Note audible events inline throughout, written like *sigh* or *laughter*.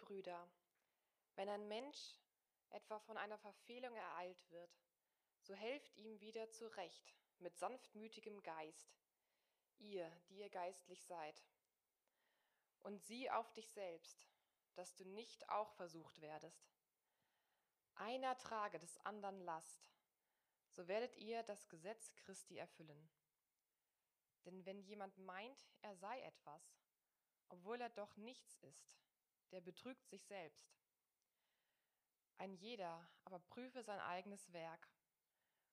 Brüder, wenn ein Mensch etwa von einer Verfehlung ereilt wird, so helft ihm wieder zurecht mit sanftmütigem Geist, ihr, die ihr geistlich seid. Und sieh auf dich selbst, dass du nicht auch versucht werdest. Einer trage des anderen Last, so werdet ihr das Gesetz Christi erfüllen. Denn wenn jemand meint, er sei etwas, obwohl er doch nichts ist, der betrügt sich selbst. Ein jeder aber prüfe sein eigenes Werk,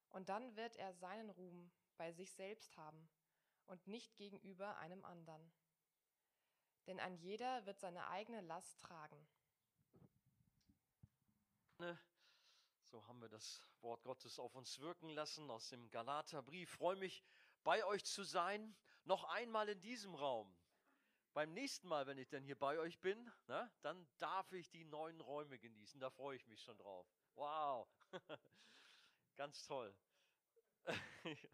und dann wird er seinen Ruhm bei sich selbst haben und nicht gegenüber einem anderen. Denn ein jeder wird seine eigene Last tragen. So haben wir das Wort Gottes auf uns wirken lassen aus dem Galaterbrief. Freue mich, bei euch zu sein. Noch einmal in diesem Raum. Beim nächsten Mal, wenn ich dann hier bei euch bin, na, dann darf ich die neuen Räume genießen. Da freue ich mich schon drauf. Wow. *laughs* Ganz toll. *laughs*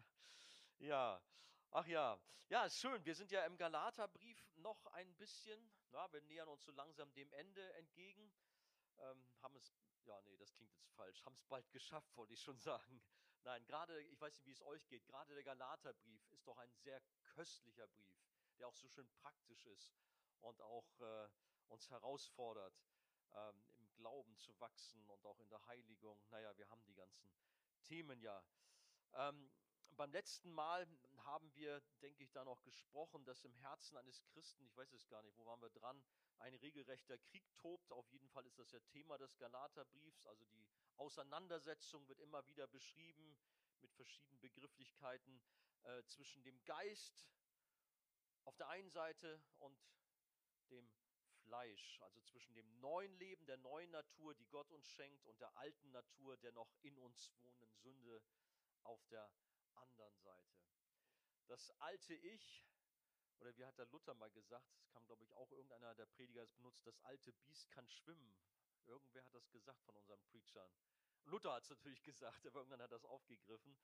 ja. Ach ja, ja, ist schön. Wir sind ja im Galaterbrief noch ein bisschen, na, wir nähern uns so langsam dem Ende entgegen. Ähm, haben es, ja, nee, das klingt jetzt falsch, haben es bald geschafft, wollte ich schon *laughs* sagen. Nein, gerade, ich weiß nicht, wie es euch geht, gerade der Galaterbrief ist doch ein sehr köstlicher Brief, der auch so schön praktisch ist und auch äh, uns herausfordert, ähm, im Glauben zu wachsen und auch in der Heiligung. Naja, wir haben die ganzen Themen ja. Ähm, beim letzten Mal haben wir, denke ich, da noch gesprochen, dass im Herzen eines Christen, ich weiß es gar nicht, wo waren wir dran, ein regelrechter Krieg tobt. Auf jeden Fall ist das ja Thema des Galaterbriefs. Also die Auseinandersetzung wird immer wieder beschrieben mit verschiedenen Begrifflichkeiten äh, zwischen dem Geist auf der einen Seite und dem Fleisch, also zwischen dem neuen Leben, der neuen Natur, die Gott uns schenkt, und der alten Natur, der noch in uns wohnenden Sünde auf der anderen Seite. Das alte Ich, oder wie hat der Luther mal gesagt, das kam, glaube ich, auch irgendeiner der Prediger das benutzt, das alte Biest kann schwimmen. Irgendwer hat das gesagt von unseren Preachern. Luther hat es natürlich *laughs* gesagt, aber irgendwann hat das aufgegriffen.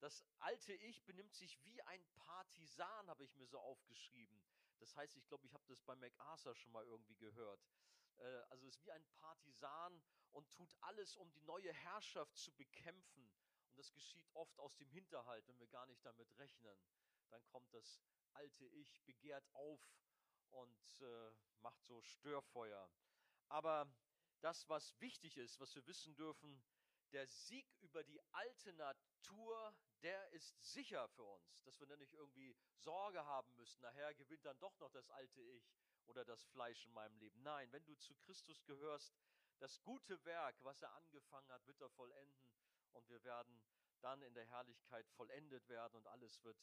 Das alte Ich benimmt sich wie ein Partisan, habe ich mir so aufgeschrieben. Das heißt, ich glaube, ich habe das bei MacArthur schon mal irgendwie gehört. Äh, also es ist wie ein Partisan und tut alles, um die neue Herrschaft zu bekämpfen. Und das geschieht oft aus dem Hinterhalt, wenn wir gar nicht damit rechnen. Dann kommt das alte Ich, begehrt auf und äh, macht so Störfeuer. Aber das, was wichtig ist, was wir wissen dürfen, der Sieg über die alte Natur, der ist sicher für uns, dass wir dann nicht irgendwie Sorge haben müssen. Nachher gewinnt dann doch noch das alte Ich oder das Fleisch in meinem Leben. Nein, wenn du zu Christus gehörst, das gute Werk, was er angefangen hat, wird er vollenden und wir werden dann in der Herrlichkeit vollendet werden und alles wird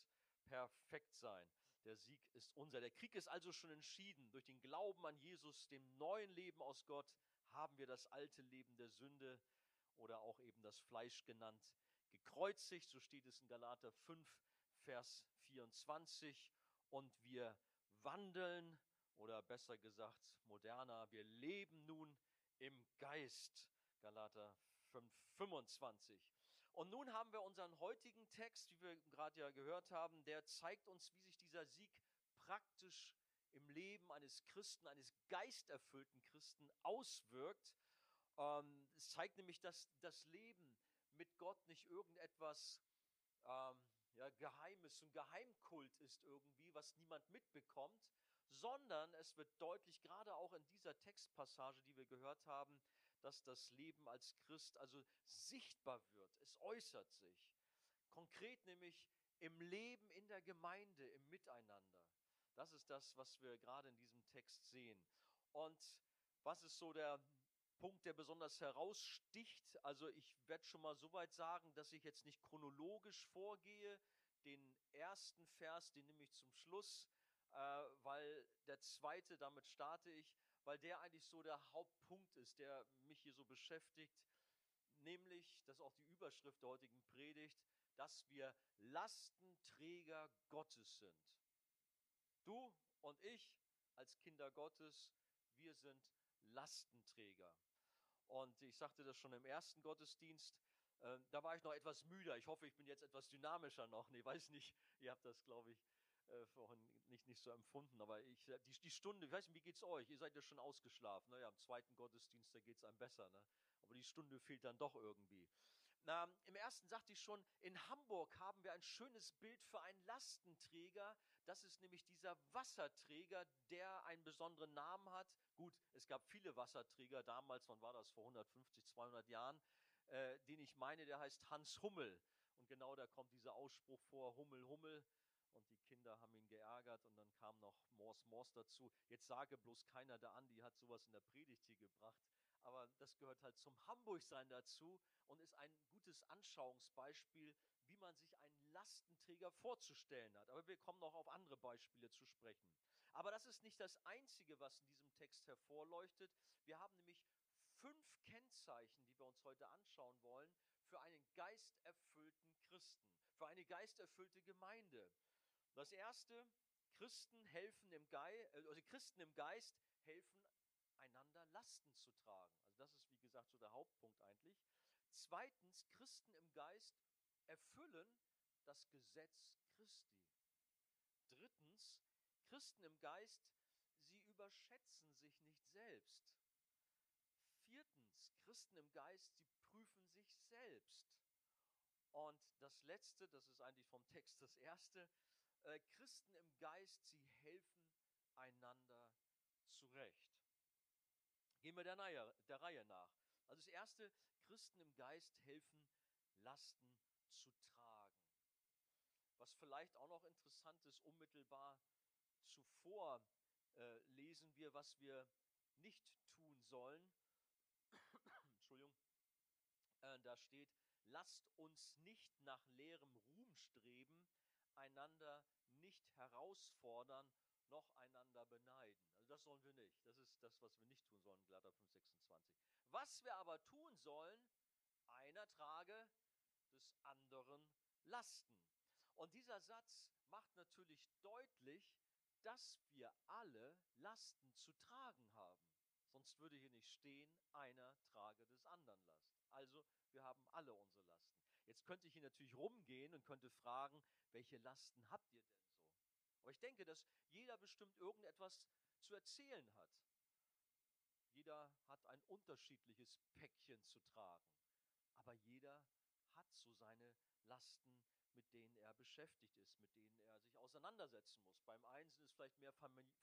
perfekt sein. Der Sieg ist unser. Der Krieg ist also schon entschieden. Durch den Glauben an Jesus, dem neuen Leben aus Gott, haben wir das alte Leben der Sünde oder auch eben das Fleisch genannt, gekreuzigt. So steht es in Galater 5, Vers 24. Und wir wandeln, oder besser gesagt, moderner, wir leben nun im Geist. Galater 5, 25. Und nun haben wir unseren heutigen Text, wie wir gerade ja gehört haben, der zeigt uns, wie sich dieser Sieg praktisch im Leben eines Christen, eines geisterfüllten Christen auswirkt. Ähm, es zeigt nämlich, dass das Leben mit Gott nicht irgendetwas ähm, ja, Geheimes, ein Geheimkult ist irgendwie, was niemand mitbekommt, sondern es wird deutlich, gerade auch in dieser Textpassage, die wir gehört haben, dass das Leben als Christ also sichtbar wird. Es äußert sich. Konkret nämlich im Leben in der Gemeinde, im Miteinander. Das ist das, was wir gerade in diesem Text sehen. Und was ist so der Punkt, der besonders heraussticht? Also ich werde schon mal so weit sagen, dass ich jetzt nicht chronologisch vorgehe. Den ersten Vers, den nehme ich zum Schluss, äh, weil der zweite, damit starte ich, weil der eigentlich so der Hauptpunkt ist, der mich hier so beschäftigt, nämlich, das ist auch die Überschrift der heutigen Predigt, dass wir Lastenträger Gottes sind. Du und ich als Kinder Gottes, wir sind Lastenträger. Und ich sagte das schon im ersten Gottesdienst, äh, da war ich noch etwas müder. Ich hoffe, ich bin jetzt etwas dynamischer noch. Nee, weiß nicht. *laughs* Ihr habt das, glaube ich, äh, vorhin nicht, nicht so empfunden, aber ich, die, die Stunde, ich weiß nicht, wie geht's euch? Ihr seid ja schon ausgeschlafen, ne? ja, am zweiten Gottesdienst, da geht es einem besser, ne? aber die Stunde fehlt dann doch irgendwie. Na, Im ersten sagte ich schon, in Hamburg haben wir ein schönes Bild für einen Lastenträger. Das ist nämlich dieser Wasserträger, der einen besonderen Namen hat. Gut, es gab viele Wasserträger damals, wann war das, vor 150, 200 Jahren, äh, den ich meine, der heißt Hans Hummel. Und genau da kommt dieser Ausspruch vor, Hummel, Hummel. Und die Kinder haben ihn geärgert und dann kam noch Mors, Mors dazu. Jetzt sage bloß keiner, der Andi hat sowas in der Predigt hier gebracht aber das gehört halt zum Hamburgsein dazu und ist ein gutes Anschauungsbeispiel, wie man sich einen Lastenträger vorzustellen hat. Aber wir kommen noch auf andere Beispiele zu sprechen. Aber das ist nicht das Einzige, was in diesem Text hervorleuchtet. Wir haben nämlich fünf Kennzeichen, die wir uns heute anschauen wollen, für einen geisterfüllten Christen, für eine geisterfüllte Gemeinde. Das erste, Christen helfen im Geist, äh, also Christen im Geist helfen einander Lasten zu tragen. Also das ist, wie gesagt, so der Hauptpunkt eigentlich. Zweitens, Christen im Geist erfüllen das Gesetz Christi. Drittens, Christen im Geist, sie überschätzen sich nicht selbst. Viertens, Christen im Geist, sie prüfen sich selbst. Und das Letzte, das ist eigentlich vom Text das Erste, äh, Christen im Geist, sie helfen einander zurecht. Gehen wir der Reihe, der Reihe nach. Also das erste, Christen im Geist helfen, Lasten zu tragen. Was vielleicht auch noch interessant ist, unmittelbar zuvor äh, lesen wir, was wir nicht tun sollen. *coughs* Entschuldigung. Äh, da steht, lasst uns nicht nach leerem Ruhm streben, einander nicht herausfordern noch einander beneiden. Also das sollen wir nicht. Das ist das, was wir nicht tun sollen, Galater 5,26. Was wir aber tun sollen, einer trage des anderen Lasten. Und dieser Satz macht natürlich deutlich, dass wir alle Lasten zu tragen haben. Sonst würde hier nicht stehen, einer trage des anderen Last. Also wir haben alle unsere Lasten. Jetzt könnte ich hier natürlich rumgehen und könnte fragen, welche Lasten habt ihr denn? Aber ich denke, dass jeder bestimmt irgendetwas zu erzählen hat. Jeder hat ein unterschiedliches Päckchen zu tragen. Aber jeder hat so seine Lasten, mit denen er beschäftigt ist, mit denen er sich auseinandersetzen muss. Beim einen sind es vielleicht mehr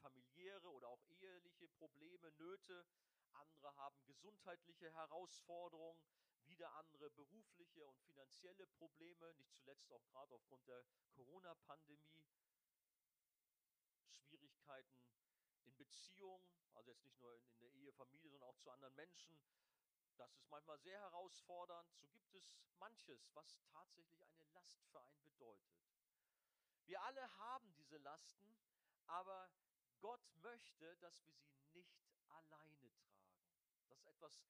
familiäre oder auch eheliche Probleme, Nöte. Andere haben gesundheitliche Herausforderungen, wieder andere berufliche und finanzielle Probleme, nicht zuletzt auch gerade aufgrund der Corona-Pandemie. Schwierigkeiten in Beziehungen, also jetzt nicht nur in, in der Ehe, Familie, sondern auch zu anderen Menschen. Das ist manchmal sehr herausfordernd. So gibt es manches, was tatsächlich eine Last für einen bedeutet. Wir alle haben diese Lasten, aber Gott möchte, dass wir sie nicht alleine tragen. Das ist etwas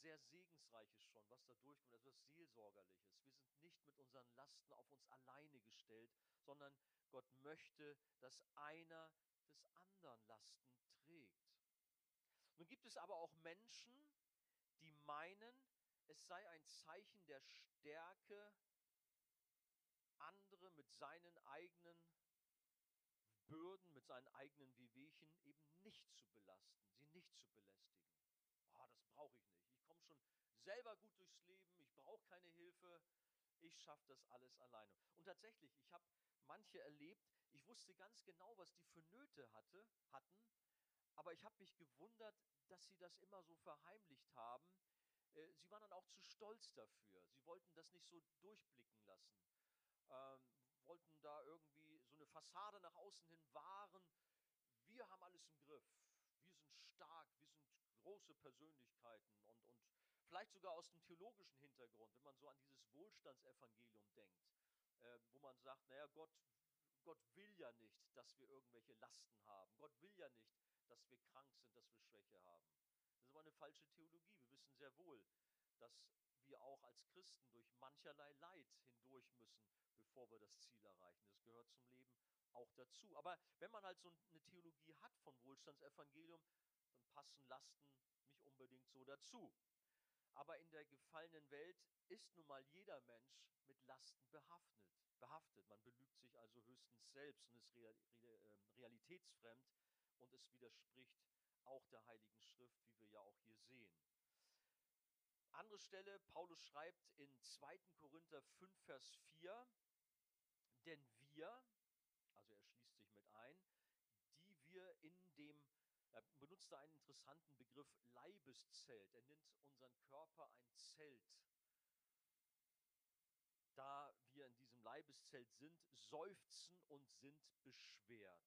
sehr Segensreiches schon, was da durchkommt, etwas Seelsorgerliches. Wir sind nicht mit unseren Lasten auf uns alleine gestellt, sondern Gott möchte, dass einer des anderen Lasten trägt. Nun gibt es aber auch Menschen, die meinen, es sei ein Zeichen der Stärke, andere mit seinen eigenen Bürden, mit seinen eigenen Wehwehchen eben nicht zu belasten, sie nicht zu belästigen. Oh, das brauche ich nicht. Ich komme schon selber gut durchs Leben, ich brauche keine Hilfe, ich schaffe das alles alleine. Und tatsächlich, ich habe manche erlebt, ich wusste ganz genau, was die für Nöte hatte, hatten, aber ich habe mich gewundert, dass sie das immer so verheimlicht haben. Äh, sie waren dann auch zu stolz dafür. Sie wollten das nicht so durchblicken lassen, ähm, wollten da irgendwie so eine Fassade nach außen hin wahren. Wir haben alles im Griff. Wir sind stark, wir sind große Persönlichkeiten und, und vielleicht sogar aus dem theologischen Hintergrund, wenn man so an dieses Wohlstandsevangelium denkt äh, wo man sagt, naja, Gott, Gott will ja nicht, dass wir irgendwelche Lasten haben. Gott will ja nicht, dass wir krank sind, dass wir Schwäche haben. Das ist aber eine falsche Theologie. Wir wissen sehr wohl, dass wir auch als Christen durch mancherlei Leid hindurch müssen, bevor wir das Ziel erreichen. Das gehört zum Leben auch dazu. Aber wenn man halt so eine Theologie hat von Wohlstandsevangelium, dann passen Lasten nicht unbedingt so dazu. Aber in der gefallenen Welt ist nun mal jeder Mensch mit Lasten behaftet. behaftet. Man belügt sich also höchstens selbst und ist ähm, realitätsfremd und es widerspricht auch der Heiligen Schrift, wie wir ja auch hier sehen. Andere Stelle, Paulus schreibt in 2. Korinther 5, Vers 4, denn wir, also er schließt sich mit ein, die wir in dem, er benutzt da einen interessanten Begriff Leibeszelt. Er nennt unseren Körper ein Zelt. Da wir in diesem Leibeszelt sind, seufzen und sind beschwert.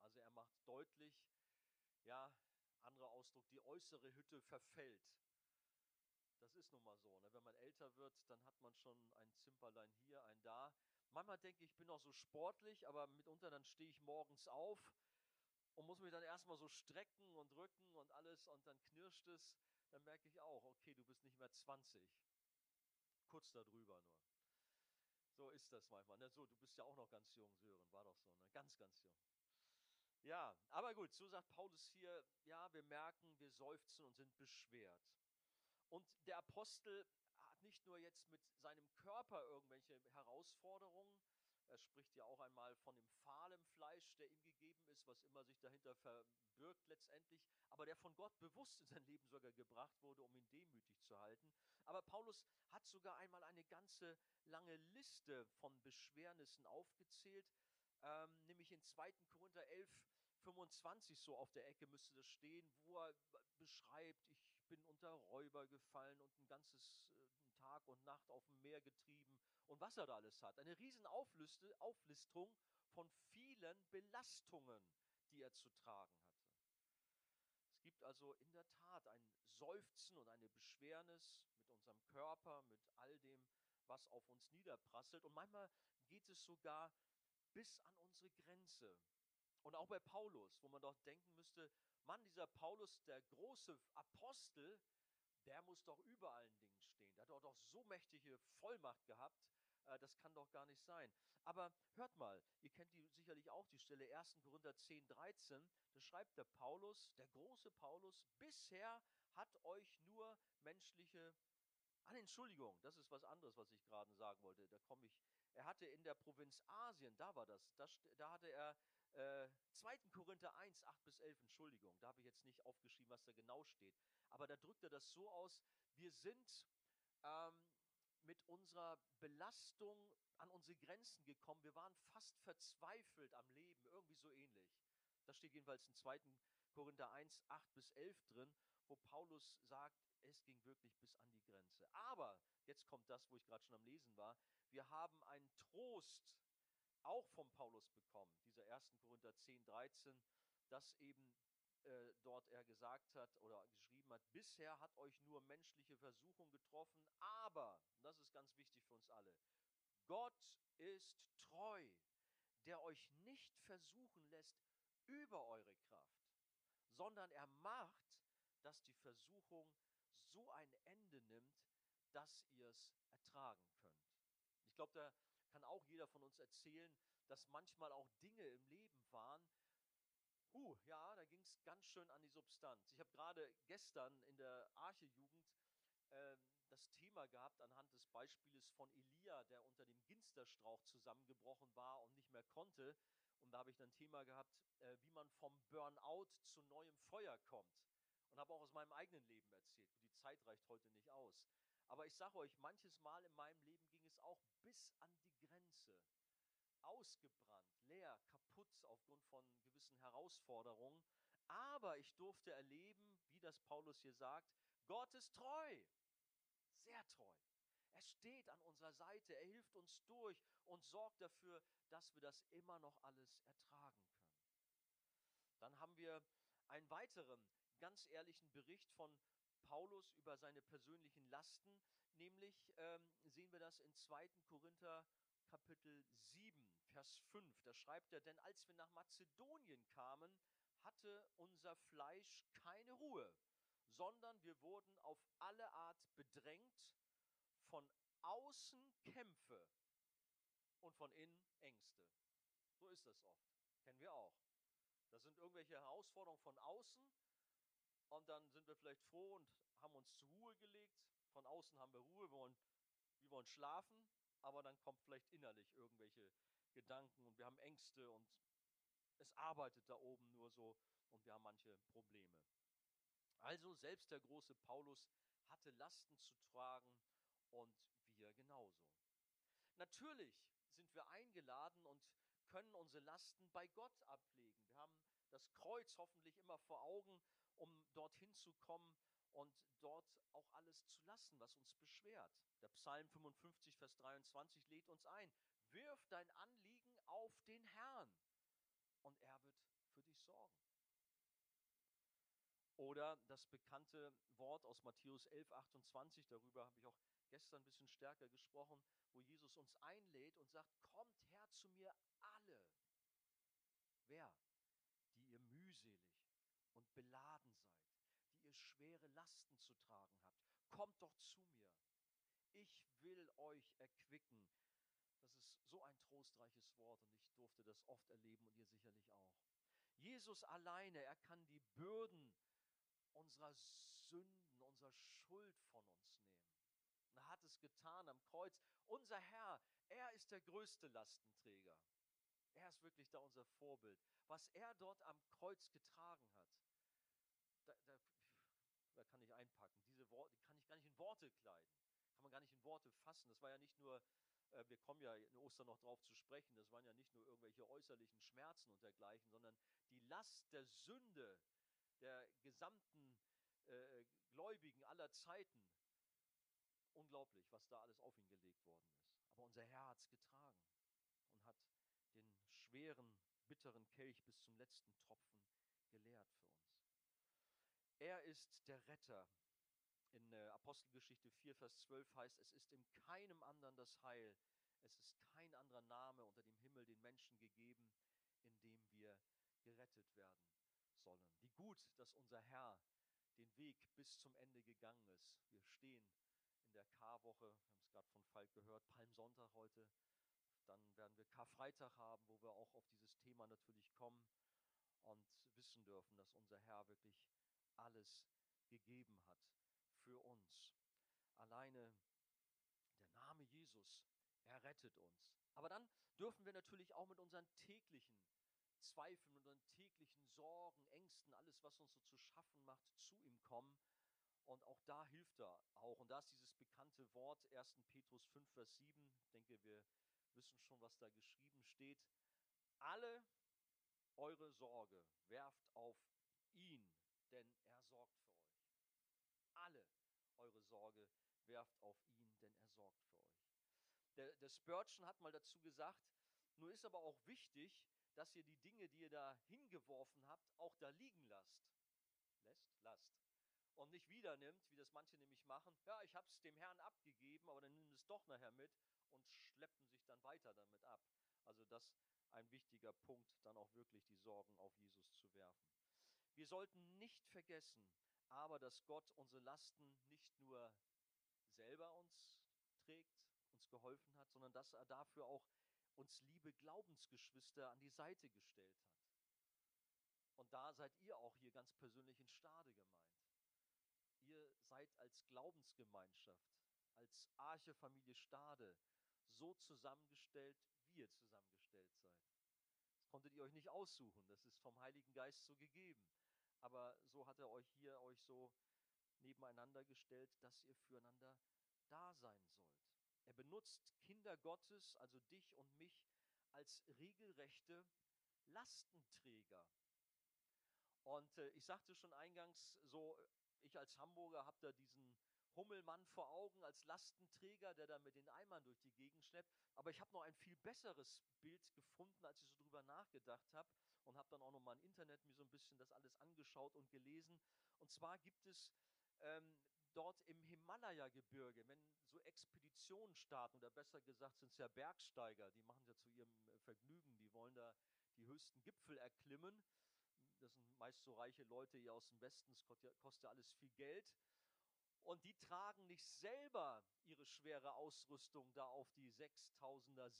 Also er macht deutlich, ja, anderer Ausdruck, die äußere Hütte verfällt. Das ist nun mal so. Ne? Wenn man älter wird, dann hat man schon ein Zimperlein hier, ein da. Manchmal denke ich, ich bin auch so sportlich, aber mitunter dann stehe ich morgens auf und muss mich dann erstmal so strecken und drücken und alles und dann knirscht es. Dann merke ich auch, okay, du bist nicht mehr 20. Kurz darüber nur. So ist das manchmal. Ne? So, du bist ja auch noch ganz jung, Sören, war doch so, ne? ganz, ganz jung. Ja, aber gut, so sagt Paulus hier, ja, wir merken, wir seufzen und sind beschwert. Und der Apostel hat nicht nur jetzt mit seinem Körper irgendwelche Herausforderungen, er spricht ja auch einmal von dem fahlen Fleisch, der ihm gegeben ist, was immer sich dahinter verbirgt letztendlich, aber der von Gott bewusst in sein Leben sogar gebracht wurde, um ihn demütig zu halten. Aber Paulus hat sogar einmal eine ganze lange Liste von Beschwernissen aufgezählt, ähm, nämlich in 2. Korinther 11, 25 so auf der Ecke müsste das stehen, wo er beschreibt, ich bin unter Räuber gefallen und ein ganzes äh, Tag und Nacht auf dem Meer getrieben und was er da alles hat. Eine riesen Auflistung von vielen Belastungen, die er zu tragen hatte. Es gibt also in der Tat ein Seufzen und eine Beschwernis mit unserem Körper, mit all dem, was auf uns niederprasselt. Und manchmal geht es sogar bis an unsere Grenze. Und auch bei Paulus, wo man doch denken müsste, Mann, dieser Paulus, der große Apostel, der muss doch über allen Dingen hat doch so mächtige Vollmacht gehabt. Äh, das kann doch gar nicht sein. Aber hört mal, ihr kennt die sicherlich auch, die Stelle 1. Korinther 10, 13. Da schreibt der Paulus, der große Paulus, bisher hat euch nur menschliche Ah, Entschuldigung, das ist was anderes, was ich gerade sagen wollte. Da komme ich. Er hatte in der Provinz Asien, da war das, da, da hatte er äh, 2. Korinther 1, 8 bis 11, Entschuldigung, da habe ich jetzt nicht aufgeschrieben, was da genau steht. Aber da drückt er das so aus, wir sind ähm, mit unserer Belastung an unsere Grenzen gekommen. Wir waren fast verzweifelt am Leben, irgendwie so ähnlich. Das steht jedenfalls in 2. Korinther 1, 8 bis 11 drin, wo Paulus sagt, es ging wirklich bis an die Grenze. Aber, jetzt kommt das, wo ich gerade schon am Lesen war, wir haben einen Trost auch von Paulus bekommen, dieser 1. Korinther 10, 13, dass eben äh, dort er gesagt hat oder geschrieben hat, bisher hat euch nur menschliche Versuchung getroffen, aber, das ist ganz wichtig für uns alle, Gott ist treu, der euch nicht versuchen lässt über eure Kraft, sondern er macht, dass die Versuchung so ein Ende nimmt, dass ihr es ertragen könnt. Ich glaube, da kann auch jeder von uns erzählen, dass manchmal auch Dinge im Leben waren, huh, ja, da ging es ganz schön an die Substanz. Ich habe gerade gestern in der Archejugend äh, das Thema gehabt anhand des Beispieles von Elia, der unter dem Ginsterstrauch zusammengebrochen war und nicht mehr konnte. Und da habe ich dann Thema gehabt, äh, wie man vom Burnout zu neuem Feuer kommt. Und habe auch aus meinem eigenen Leben erzählt. Die Zeit reicht heute nicht aus. Aber ich sage euch, manches Mal in meinem Leben ging es auch bis an die Grenze. Ausgebrannt, leer, kaputt aufgrund von gewissen Herausforderungen. Aber ich durfte erleben, wie das Paulus hier sagt, Gott ist treu, sehr treu. Er steht an unserer Seite, er hilft uns durch und sorgt dafür, dass wir das immer noch alles ertragen können. Dann haben wir einen weiteren ganz ehrlichen Bericht von Paulus über seine persönlichen Lasten, nämlich ähm, sehen wir das in 2. Korinther Kapitel 7, Vers 5. Da schreibt er, denn als wir nach Mazedonien kamen, hatte unser Fleisch keine Ruhe, sondern wir wurden auf alle Art bedrängt, von außen Kämpfe und von innen Ängste. So ist das oft. Kennen wir auch. Das sind irgendwelche Herausforderungen von außen und dann sind wir vielleicht froh und haben uns zur Ruhe gelegt, von außen haben wir Ruhe, wir wollen, wir wollen schlafen, aber dann kommt vielleicht innerlich irgendwelche Gedanken und wir haben Ängste und es arbeitet da oben nur so und wir haben manche Probleme. Also selbst der große Paulus hatte Lasten zu tragen und wir genauso. Natürlich sind wir eingeladen und können unsere Lasten bei Gott ablegen. Wir haben das Kreuz hoffentlich immer vor Augen, um dorthin zu kommen und dort auch alles zu lassen, was uns beschwert. Der Psalm 55, Vers 23 lädt uns ein. Wirf dein Anliegen auf den Herrn und er wird für dich sorgen. Oder das bekannte Wort aus Matthäus 11, 28, darüber habe ich auch gestern ein bisschen stärker gesprochen, wo Jesus uns einlädt und sagt, kommt her zu mir alle. Wer? Die ihr mühselig und beladen seid, schwere Lasten zu tragen habt. Kommt doch zu mir. Ich will euch erquicken. Das ist so ein trostreiches Wort und ich durfte das oft erleben und ihr sicherlich auch. Jesus alleine, er kann die Bürden unserer Sünden, unserer Schuld von uns nehmen. Und er hat es getan am Kreuz. Unser Herr, er ist der größte Lastenträger. Er ist wirklich da unser Vorbild. Was er dort am Kreuz getragen hat, da, da, da kann ich einpacken. Diese Worte kann ich gar nicht in Worte kleiden. Kann man gar nicht in Worte fassen. Das war ja nicht nur, äh, wir kommen ja in Ostern noch drauf zu sprechen, das waren ja nicht nur irgendwelche äußerlichen Schmerzen und dergleichen, sondern die Last der Sünde der gesamten äh, Gläubigen aller Zeiten. Unglaublich, was da alles auf ihn gelegt worden ist. Aber unser Herr hat es getragen und hat den schweren, bitteren Kelch bis zum letzten Tropfen geleert für uns. Er ist der Retter. In äh, Apostelgeschichte 4, Vers 12 heißt, es ist in keinem anderen das Heil, es ist kein anderer Name unter dem Himmel den Menschen gegeben, in dem wir gerettet werden sollen. Wie gut, dass unser Herr den Weg bis zum Ende gegangen ist. Wir stehen in der Karwoche, wir haben es gerade von Falk gehört, Palmsonntag heute. Dann werden wir Karfreitag haben, wo wir auch auf dieses Thema natürlich kommen und wissen dürfen, dass unser Herr wirklich alles gegeben hat für uns. Alleine der Name Jesus, er rettet uns. Aber dann dürfen wir natürlich auch mit unseren täglichen Zweifeln, unseren täglichen Sorgen, Ängsten, alles, was uns so zu schaffen macht, zu ihm kommen. Und auch da hilft er auch. Und da ist dieses bekannte Wort 1. Petrus 5, Vers 7. Ich denke, wir wissen schon, was da geschrieben steht. Alle eure Sorge werft auf ihn, denn sorgt für euch. Alle eure Sorge werft auf ihn, denn er sorgt für euch. Der, der Spurgeon hat mal dazu gesagt, nur ist aber auch wichtig, dass ihr die Dinge, die ihr da hingeworfen habt, auch da liegen lasst. Lässt? Lasst. Und nicht wieder nimmt, wie das manche nämlich machen. Ja, ich habe es dem Herrn abgegeben, aber dann nimmt es doch nachher mit und schleppen sich dann weiter damit ab. Also das ein wichtiger Punkt, dann auch wirklich die Sorgen auf Jesus zu werfen. Wir sollten nicht vergessen, aber dass Gott unsere Lasten nicht nur selber uns trägt, uns geholfen hat, sondern dass er dafür auch uns liebe Glaubensgeschwister an die Seite gestellt hat. Und da seid ihr auch hier ganz persönlich in Stade gemeint. Ihr seid als Glaubensgemeinschaft, als Archefamilie Stade so zusammengestellt, wie ihr zusammengestellt seid. Das konntet ihr euch nicht aussuchen, das ist vom Heiligen Geist so gegeben. Aber so hat er euch hier euch so nebeneinander gestellt, dass ihr füreinander da sein sollt. Er benutzt Kinder Gottes, also dich und mich, als regelrechte Lastenträger. Und äh, ich sagte schon eingangs, so ich als Hamburger habe da diesen Hummelmann vor Augen als Lastenträger, der da mit den Eimern durch die Gegend schleppt. Aber ich habe noch ein viel besseres Bild gefunden, als ich so drüber nachgedacht habe und habe dann auch noch mal im Internet mir so ein bisschen das alles angeschaut und gelesen. Und zwar gibt es ähm, dort im Himalaya-Gebirge, wenn so Expeditionen starten, oder besser gesagt sind es ja Bergsteiger, die machen es ja zu ihrem äh, Vergnügen, die wollen da die höchsten Gipfel erklimmen. Das sind meist so reiche Leute hier aus dem Westen, es kostet ja alles viel Geld. Und die tragen nicht selber ihre schwere Ausrüstung da auf die 6000er,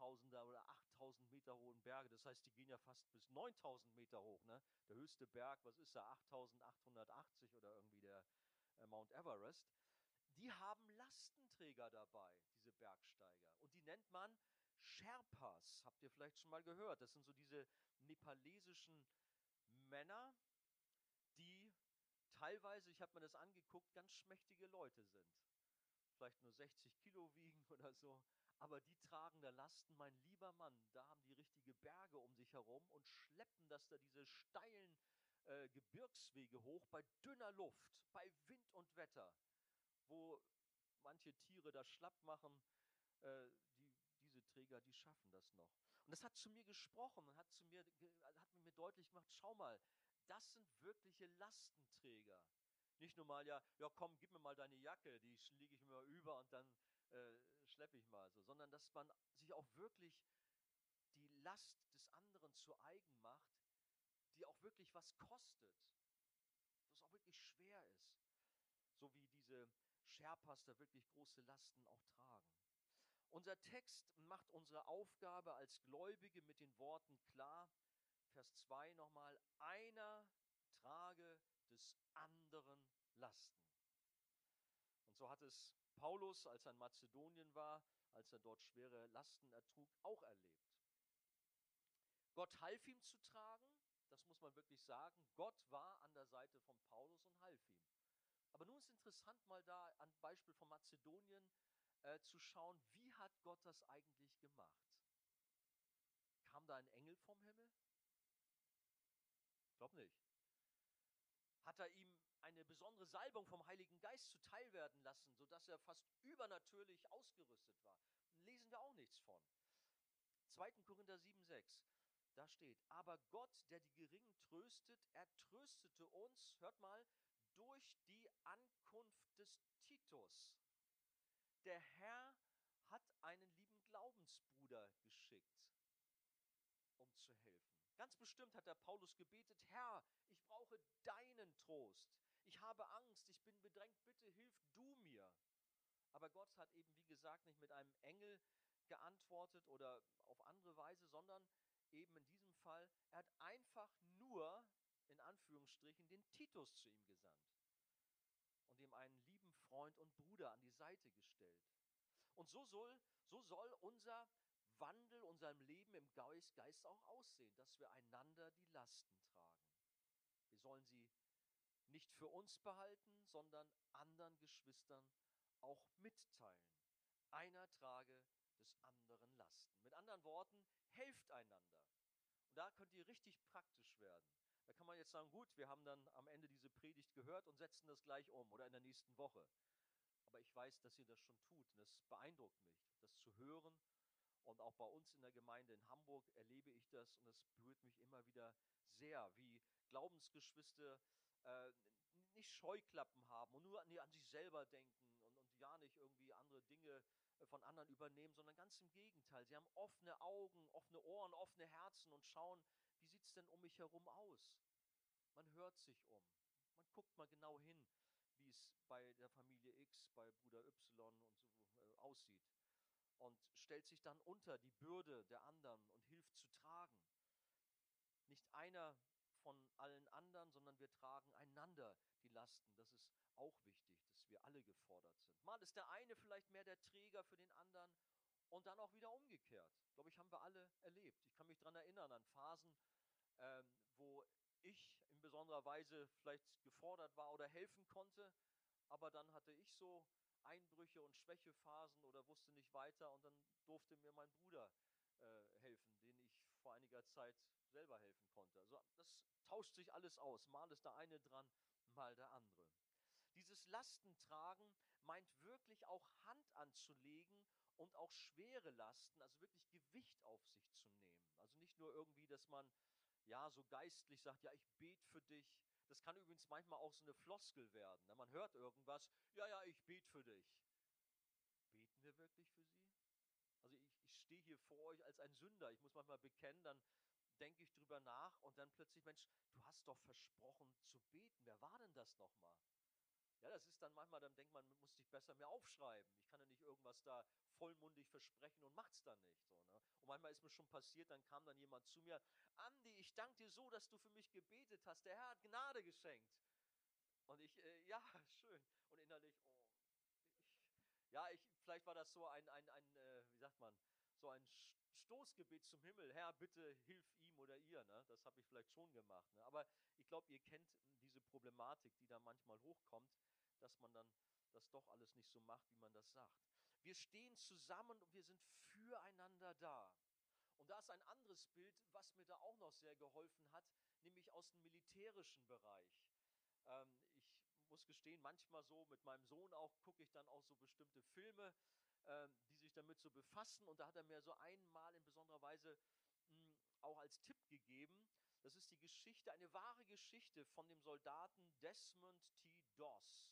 7000er oder 8000 Meter hohen Berge. Das heißt, die gehen ja fast bis 9000 Meter hoch. Ne? Der höchste Berg, was ist da? 8880 oder irgendwie der, äh, Mount Everest, die haben Lastenträger dabei, diese Bergsteiger. Und die nennt man Sherpas. Habt ihr vielleicht schon mal gehört? Das sind so diese nepalesischen Männer, teilweise, ich habe mir das angeguckt, ganz schmächtige Leute sind. Vielleicht nur 60 Kilo *laughs* wiegen oder so. Aber die tragen da Lasten, mein lieber Mann, da haben die richtige Berge um sich herum und schleppen das da diese steilen äh, Gebirgswege hoch bei dünner Luft, bei Wind und Wetter, wo manche Tiere das schlapp machen. Äh, die, diese Träger, die schaffen das noch. Und das hat zu mir gesprochen und hat, zu mir, hat mir deutlich gemacht, schau mal, das sind wirkliche Lastenträger. Nicht nur mal, ja, ja komm, gib mir mal deine Jacke, die lege ich mir über und dann äh, schleppe ich mal so, sondern dass man sich auch wirklich die Last des anderen zu eigen macht, die auch wirklich was kostet, was auch wirklich schwer ist, so wie diese Sherpas da wirklich große Lasten auch tragen. Unser Text macht unsere Aufgabe als Gläubige mit den Worten klar, Vers 2 nochmal, einer trage des anderen Lasten. Und so hat es Paulus, als er in Mazedonien war, als er dort schwere Lasten ertrug, auch erlebt. Gott half ihm zu tragen, das muss man wirklich sagen. Gott war an der Seite von Paulus und half ihm. Aber nun ist interessant, mal da an Beispiel von Mazedonien äh, zu schauen, wie hat Gott das eigentlich gemacht? Kam da ein Engel vom Himmel? Glaube nicht. Hat er ihm eine besondere Salbung vom Heiligen Geist zuteil werden lassen, sodass er fast übernatürlich ausgerüstet war? Lesen wir auch nichts von. 2. Korinther 7, 6. Da steht, aber Gott, der die Geringen tröstet, er tröstete uns, hört mal, durch die Ankunft des Titus. Der Herr hat einen lieben Glaubensbruder geschickt, um zu helfen. Ganz bestimmt hat der Paulus gebetet, Herr, ich brauche deinen Trost. Ich habe Angst, ich bin bedrängt, bitte hilf du mir. Aber Gott hat eben, wie gesagt, nicht mit einem Engel geantwortet oder auf andere Weise, sondern eben in diesem Fall, er hat einfach nur, in Anführungsstrichen, den Titus zu ihm gesandt und ihm einen lieben Freund und Bruder an die Seite gestellt. Und so soll, so soll unser Wandel, unserem Leben im Geist, auch aussehen, dass wir einander die Lasten tragen. Wir sollen sie nicht für uns behalten, sondern anderen Geschwistern auch mitteilen. Einer trage des anderen Lasten. Mit anderen Worten, helft einander. Und da könnt ihr richtig praktisch werden. Da kann man jetzt sagen, gut, wir haben dann am Ende diese Predigt gehört und setzen das gleich um oder in der nächsten Woche. Aber ich weiß, dass ihr das schon tut und das beeindruckt mich, das zu hören. Und auch bei uns in der Gemeinde in Hamburg erlebe ich das und das berührt mich immer wieder sehr, wie Glaubensgeschwister äh, nicht Scheuklappen haben und nur an, an sich selber denken und, und ja nicht irgendwie andere Dinge äh, von anderen übernehmen, sondern ganz im Gegenteil. Sie haben offene Augen, offene Ohren, offene Herzen und schauen, wie sieht es denn um mich herum aus? Man hört sich um. Man guckt mal genau hin, wie es bei der Familie X, bei Bruder Y und so äh, aussieht. Und stellt sich dann unter die Bürde der anderen und hilft zu tragen. Nicht einer von allen anderen, sondern wir tragen einander die Lasten. Das ist auch wichtig, dass wir alle gefordert sind. Mal ist der eine vielleicht mehr der Träger für den anderen und dann auch wieder umgekehrt. Glaube ich, haben wir alle erlebt. Ich kann mich daran erinnern an Phasen, ähm, wo ich in besonderer Weise vielleicht gefordert war oder helfen konnte, aber dann hatte ich so Einbrüche und Schwächephasen oder wusste nicht weiter und dann durfte mir mein Bruder äh, helfen, den ich vor einiger Zeit selber helfen konnte. Also das tauscht sich alles aus. Mal ist der eine dran, mal der andere. Dieses Lastentragen meint wirklich auch Hand anzulegen und auch schwere Lasten, also wirklich Gewicht auf sich zu nehmen. Also nicht nur irgendwie, dass man ja so geistlich sagt, ja, ich bete für dich. Das kann übrigens manchmal auch so eine Floskel werden. Ne? Man hört irgendwas, ja, ja, ich bete für dich. Beten wir wirklich für sie? Also ich, ich stehe hier vor euch als ein Sünder. Ich muss manchmal bekennen, dann denke ich drüber nach und dann plötzlich, Mensch, du hast doch versprochen zu beten. Wer war denn das nochmal? Ja, das ist dann manchmal, dann denkt man, muss sich besser mehr aufschreiben. Ich kann ja nicht irgendwas da vollmundig versprechen und macht's dann nicht. So, ne? Und manchmal ist mir schon passiert, dann kam dann jemand zu mir, Andi, ich danke dir so, dass du für mich gebetet hast. Der Herr hat Gnade geschenkt. Und ich, äh, ja, *laughs* schön. Und innerlich, oh, Ja, ich, vielleicht war das so ein, ein, ein äh, wie sagt man, so ein Stoßgebet zum Himmel. Herr, bitte hilf ihm oder ihr. Ne? Das habe ich vielleicht schon gemacht. Ne? Aber ich glaube, ihr kennt diese Problematik, die da manchmal hochkommt, dass man dann das doch alles nicht so macht, wie man das sagt. Wir stehen zusammen und wir sind füreinander da. Und da ist ein anderes Bild, was mir da auch noch sehr geholfen hat, nämlich aus dem militärischen Bereich. Ähm, ich muss gestehen, manchmal so mit meinem Sohn auch gucke ich dann auch so bestimmte Filme, ähm, die sich damit so befassen. Und da hat er mir so einmal in besonderer Weise hm, auch als Tipp gegeben. Das ist die Geschichte, eine wahre Geschichte von dem Soldaten Desmond T. Doss.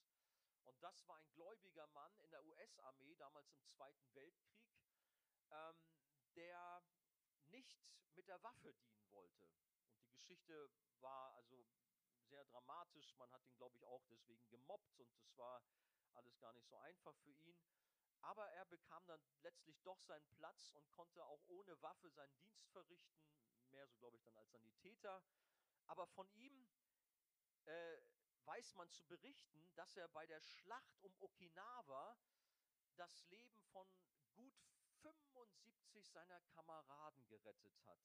Und das war ein gläubiger Mann in der US-Armee, damals im Zweiten Weltkrieg, ähm, der nicht mit der Waffe dienen wollte. Und die Geschichte war also sehr dramatisch. Man hat ihn, glaube ich, auch deswegen gemobbt und es war alles gar nicht so einfach für ihn. Aber er bekam dann letztlich doch seinen Platz und konnte auch ohne Waffe seinen Dienst verrichten, mehr so, glaube ich, dann als Sanitäter. Aber von ihm äh, weiß man zu berichten, dass er bei der Schlacht um Okinawa das Leben von gut 75 seiner Kameraden gerettet hat,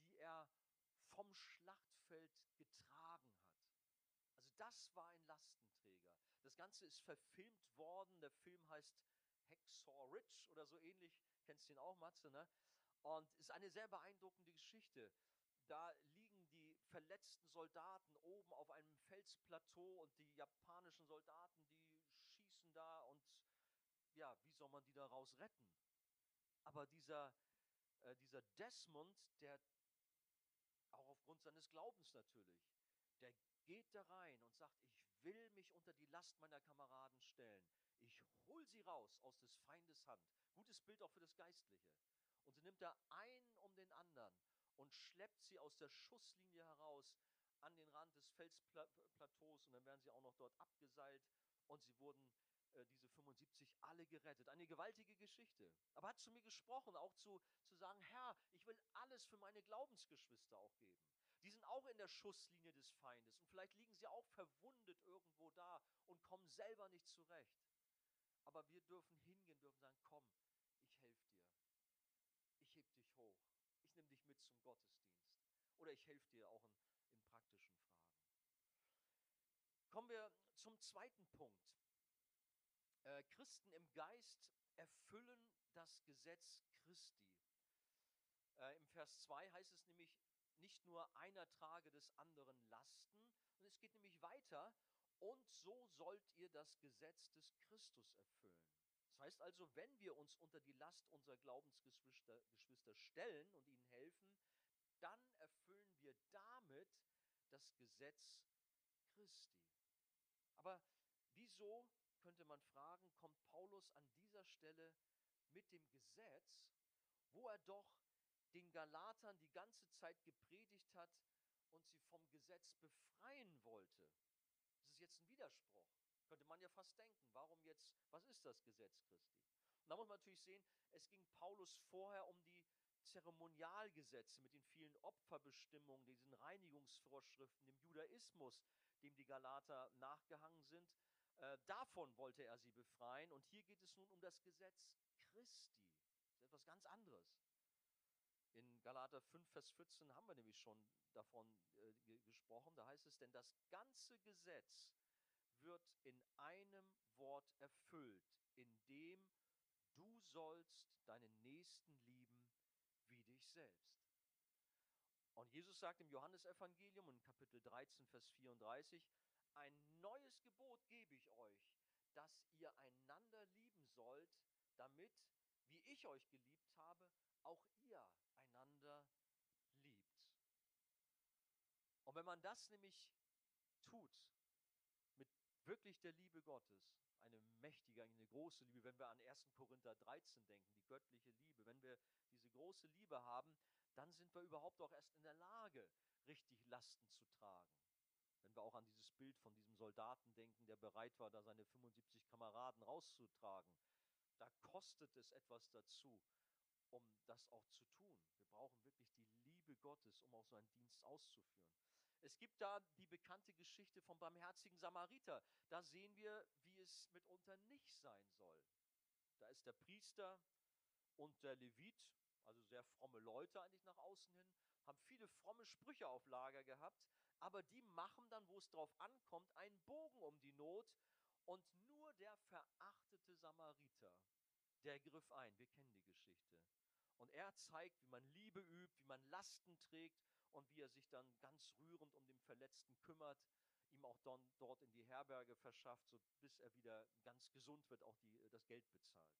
die er vom Schlachtfeld getragen hat. Also das war ein Lastenträger. Das Ganze ist verfilmt worden. Der Film heißt Hacksaw Ridge oder so ähnlich. Kennst du ihn auch, Matze, ne? Und ist eine sehr beeindruckende Geschichte. Da liegen die verletzten Soldaten oben auf einem Felsplateau und die japanischen Soldaten, die schießen da und ja, wie soll man die daraus retten? Aber dieser, äh, dieser Desmond, der auch aufgrund seines Glaubens natürlich, der geht da rein und sagt, ich will mich unter die Last meiner Kameraden stellen. Ich hol sie raus aus des Feindes Hand. Gutes Bild auch für das Geistliche. Und so nimmt er einen um den anderen und schleppt sie aus der Schusslinie heraus an den Rand des Felsplateaus und dann werden sie auch noch dort abgeseilt und sie wurden äh, diese 75 alle gerettet. Eine gewaltige Geschichte. Aber er hat zu mir gesprochen, auch zu, zu sagen, Herr, ich will alles für meine Glaubensgeschwister auch geben. Die sind auch in der Schusslinie des Feindes und vielleicht liegen sie auch verwundet irgendwo da und kommen selber nicht zurecht. Aber wir dürfen hingehen, dürfen sagen, komm, ich helfe dir. Ich heb dich hoch. Ich nehme dich mit zum Gottesdienst. Oder ich helfe dir auch in, in praktischen Fragen. Kommen wir zum zweiten Punkt. Äh, Christen im Geist erfüllen das Gesetz Christi. Äh, Im Vers 2 heißt es nämlich, nicht nur einer trage des anderen Lasten, und es geht nämlich weiter, und so sollt ihr das Gesetz des Christus erfüllen. Das heißt also, wenn wir uns unter die Last unserer Glaubensgeschwister Geschwister stellen und ihnen helfen, dann erfüllen wir damit das Gesetz Christi. Aber wieso könnte man fragen, kommt Paulus an dieser Stelle mit dem Gesetz, wo er doch den Galatern die ganze Zeit gepredigt hat und sie vom Gesetz befreien wollte. Das ist jetzt ein Widerspruch. Könnte man ja fast denken. Warum jetzt, was ist das Gesetz Christi? Und da muss man natürlich sehen, es ging Paulus vorher um die Zeremonialgesetze mit den vielen Opferbestimmungen, diesen Reinigungsvorschriften, dem Judaismus, dem die Galater nachgehangen sind. Äh, davon wollte er sie befreien. Und hier geht es nun um das Gesetz Christi. Das ist etwas ganz anderes. In Galater 5, Vers 14 haben wir nämlich schon davon äh, gesprochen. Da heißt es, denn das ganze Gesetz wird in einem Wort erfüllt, in dem du sollst deinen Nächsten lieben wie dich selbst. Und Jesus sagt im Johannesevangelium in Kapitel 13, Vers 34, ein neues Gebot gebe ich euch, dass ihr einander lieben sollt, damit, wie ich euch geliebt habe, auch ihr einander liebt. Und wenn man das nämlich tut, mit wirklich der Liebe Gottes, eine mächtige, eine große Liebe, wenn wir an 1. Korinther 13 denken, die göttliche Liebe, wenn wir diese große Liebe haben, dann sind wir überhaupt auch erst in der Lage, richtig Lasten zu tragen. Wenn wir auch an dieses Bild von diesem Soldaten denken, der bereit war, da seine 75 Kameraden rauszutragen, da kostet es etwas dazu, um das auch zu tun. Wir brauchen wirklich die Liebe Gottes, um auch so einen Dienst auszuführen. Es gibt da die bekannte Geschichte vom barmherzigen Samariter. Da sehen wir, wie es mitunter nicht sein soll. Da ist der Priester und der Levit, also sehr fromme Leute eigentlich nach außen hin, haben viele fromme Sprüche auf Lager gehabt, aber die machen dann, wo es drauf ankommt, einen Bogen um die Not und nur der verachtete Samariter, der griff ein. Wir kennen die Geschichte. Und er zeigt, wie man Liebe übt, wie man Lasten trägt und wie er sich dann ganz rührend um den Verletzten kümmert, ihm auch dann dort in die Herberge verschafft, so bis er wieder ganz gesund wird, auch die, das Geld bezahlt.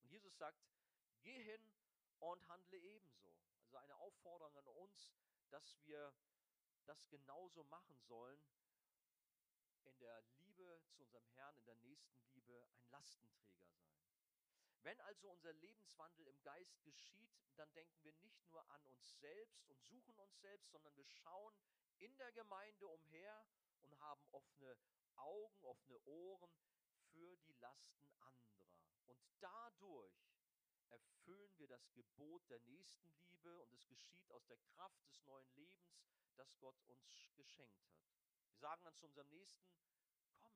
Und Jesus sagt, geh hin und handle ebenso. Also eine Aufforderung an uns, dass wir das genauso machen sollen, in der Liebe zu unserem Herrn, in der nächsten Liebe ein Lastenträger sein. Wenn also unser Lebenswandel im Geist geschieht, dann denken wir nicht nur an uns selbst und suchen uns selbst, sondern wir schauen in der Gemeinde umher und haben offene Augen, offene Ohren für die Lasten anderer. Und dadurch erfüllen wir das Gebot der Nächstenliebe und es geschieht aus der Kraft des neuen Lebens, das Gott uns geschenkt hat. Wir sagen dann zu unserem Nächsten, komm,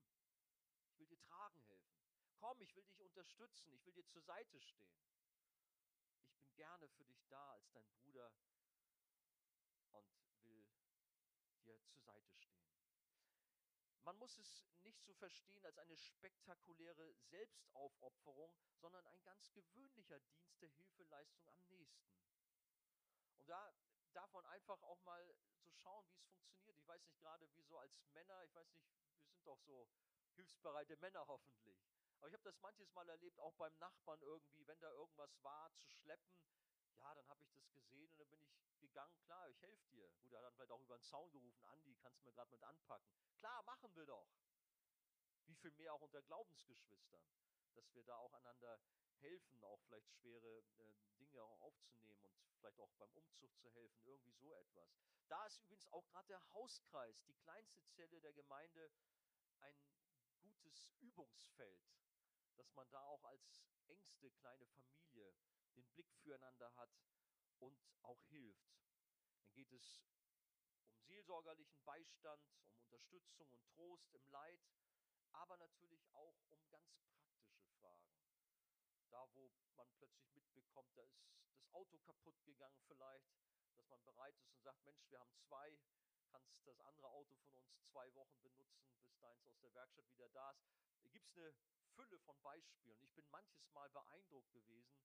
ich will dir tragen helfen. Komm, ich will dich unterstützen, ich will dir zur Seite stehen. Ich bin gerne für dich da als dein Bruder und will dir zur Seite stehen. Man muss es nicht so verstehen als eine spektakuläre Selbstaufopferung, sondern ein ganz gewöhnlicher Dienst der Hilfeleistung am nächsten. Und da darf man einfach auch mal so schauen, wie es funktioniert. Ich weiß nicht gerade, wie so als Männer, ich weiß nicht, wir sind doch so hilfsbereite Männer hoffentlich. Aber ich habe das manches Mal erlebt, auch beim Nachbarn irgendwie, wenn da irgendwas war zu schleppen, ja, dann habe ich das gesehen und dann bin ich gegangen, klar, ich helfe dir. Gut, er hat dann vielleicht auch über den Zaun gerufen, Andi, kannst du mir gerade mit anpacken. Klar, machen wir doch. Wie viel mehr auch unter Glaubensgeschwistern, dass wir da auch einander helfen, auch vielleicht schwere äh, Dinge auch aufzunehmen und vielleicht auch beim Umzug zu helfen, irgendwie so etwas. Da ist übrigens auch gerade der Hauskreis, die kleinste Zelle der Gemeinde, ein gutes Übungsfeld, dass man da auch als engste kleine Familie den Blick füreinander hat und auch hilft. Dann geht es um seelsorgerlichen Beistand, um Unterstützung und Trost im Leid, aber natürlich auch um ganz praktische Fragen. Da, wo man plötzlich mitbekommt, da ist das Auto kaputt gegangen vielleicht, dass man bereit ist und sagt, Mensch, wir haben zwei, kannst das andere Auto von uns zwei Wochen benutzen, bis deins aus der Werkstatt wieder da ist. Gibt es eine Fülle von Beispielen. Ich bin manches Mal beeindruckt gewesen,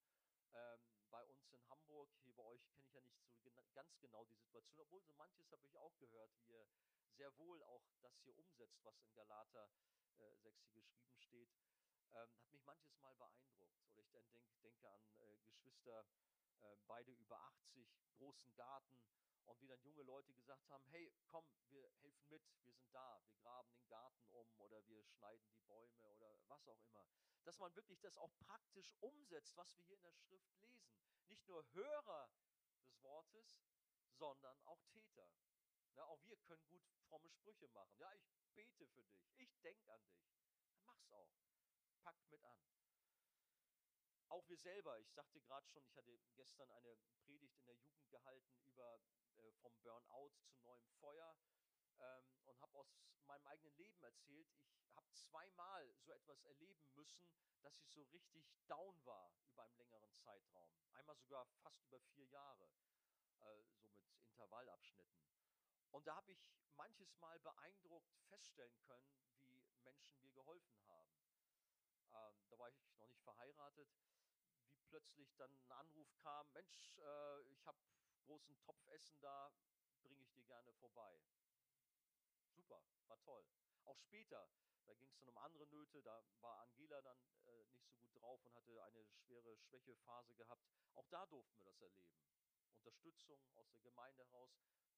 ähm, bei uns in Hamburg, hier bei euch kenne ich ja nicht so gena ganz genau die Situation, obwohl so manches habe ich auch gehört, wie ihr sehr wohl auch das hier umsetzt, was in Galater äh, 6 hier geschrieben steht. Ähm, hat mich manches Mal beeindruckt. Oder ich denk, denke an äh, Geschwister, äh, beide über 80, großen Garten, und wie dann junge Leute gesagt haben, hey, komm, wir helfen mit, wir sind da, wir graben den Garten um oder wir schneiden die Bäume oder was auch immer. Dass man wirklich das auch praktisch umsetzt, was wir hier in der Schrift lesen. Nicht nur Hörer des Wortes, sondern auch Täter. Ja, auch wir können gut fromme Sprüche machen. Ja, ich bete für dich, ich denke an dich. Dann mach's auch. Pack mit an. Auch wir selber, ich sagte gerade schon, ich hatte gestern eine Predigt in der Jugend gehalten über äh, vom Burnout zu neuem Feuer ähm, und habe aus meinem eigenen Leben erzählt. Ich habe zweimal so etwas erleben müssen, dass ich so richtig down war über einen längeren Zeitraum. Einmal sogar fast über vier Jahre, äh, so mit Intervallabschnitten. Und da habe ich manches Mal beeindruckt feststellen können, wie Menschen mir geholfen haben. Ähm, da war ich noch nicht verheiratet, wie plötzlich dann ein Anruf kam, Mensch, äh, ich habe großen Topfessen da, bringe ich dir gerne vorbei. Super, war toll. Auch später, da ging es dann um andere Nöte, da war Angela dann äh, nicht so gut drauf und hatte eine schwere Schwächephase gehabt. Auch da durften wir das erleben. Unterstützung aus der Gemeinde heraus,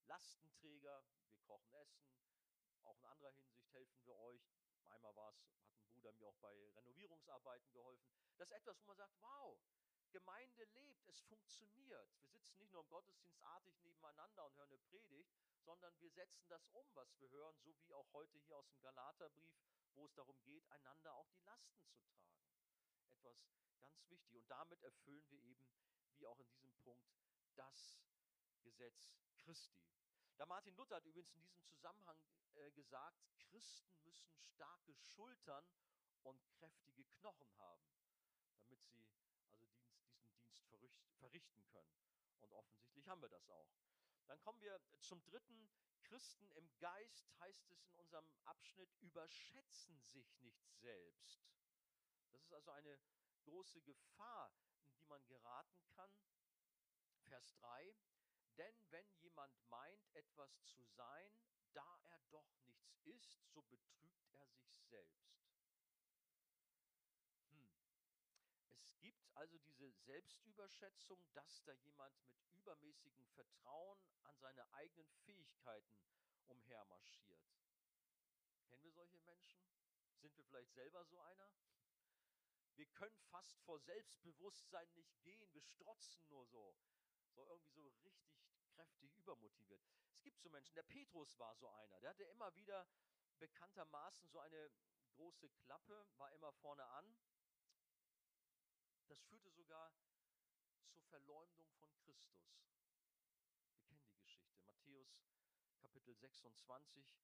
Lastenträger, wir kochen Essen, auch in anderer Hinsicht helfen wir euch. Einmal war es, hat ein Bruder mir auch bei Renovierungsarbeiten geholfen. Das ist etwas, wo man sagt, wow, Gemeinde lebt, es funktioniert. Wir sitzen nicht nur im Gottesdienst artig nebeneinander und hören eine Predigt, sondern wir setzen das um, was wir hören, so wie auch heute hier aus dem Galaterbrief, wo es darum geht, einander auch die Lasten zu tragen. Etwas ganz wichtig. Und damit erfüllen wir eben, wie auch in diesem Punkt, das Gesetz Christi. Da Martin Luther hat übrigens in diesem Zusammenhang äh, gesagt, Christen müssen starke Schultern und kräftige Knochen haben, damit sie also Dienst, diesen Dienst verrichten können. Und offensichtlich haben wir das auch. Dann kommen wir zum dritten. Christen im Geist heißt es in unserem Abschnitt, überschätzen sich nicht selbst. Das ist also eine große Gefahr, in die man geraten kann. Vers 3. Denn wenn jemand meint, etwas zu sein, da er doch nichts ist, so betrügt er sich selbst. Also diese Selbstüberschätzung, dass da jemand mit übermäßigem Vertrauen an seine eigenen Fähigkeiten umhermarschiert. Kennen wir solche Menschen? Sind wir vielleicht selber so einer? Wir können fast vor Selbstbewusstsein nicht gehen, wir strotzen nur so. So irgendwie so richtig kräftig übermotiviert. Es gibt so Menschen, der Petrus war so einer, der hatte immer wieder bekanntermaßen so eine große Klappe, war immer vorne an das führte sogar zur Verleumdung von Christus. Wir kennen die Geschichte. Matthäus Kapitel 26,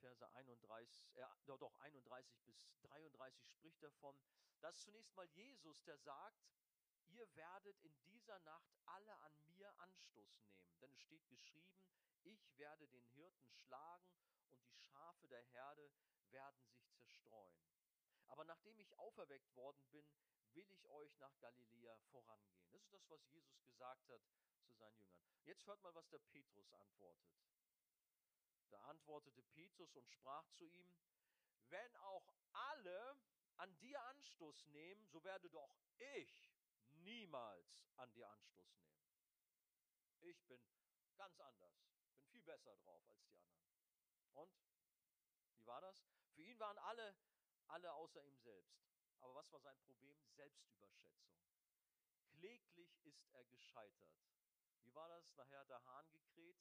Verse 31, äh, doch 31 bis 33 spricht davon. Das ist zunächst mal Jesus, der sagt, ihr werdet in dieser Nacht alle an mir Anstoß nehmen. Denn es steht geschrieben, ich werde den Hirten schlagen und die Schafe der Herde werden sich zerstreuen. Aber nachdem ich auferweckt worden bin, will ich euch nach Galiläa vorangehen. Das ist das, was Jesus gesagt hat zu seinen Jüngern. Jetzt hört mal, was der Petrus antwortet. Da antwortete Petrus und sprach zu ihm, wenn auch alle an dir Anstoß nehmen, so werde doch ich niemals an dir Anstoß nehmen. Ich bin ganz anders, bin viel besser drauf als die anderen. Und wie war das? Für ihn waren alle, alle außer ihm selbst. Aber was war sein Problem? Selbstüberschätzung. Kläglich ist er gescheitert. Wie war das? Nachher hat der Hahn gekräht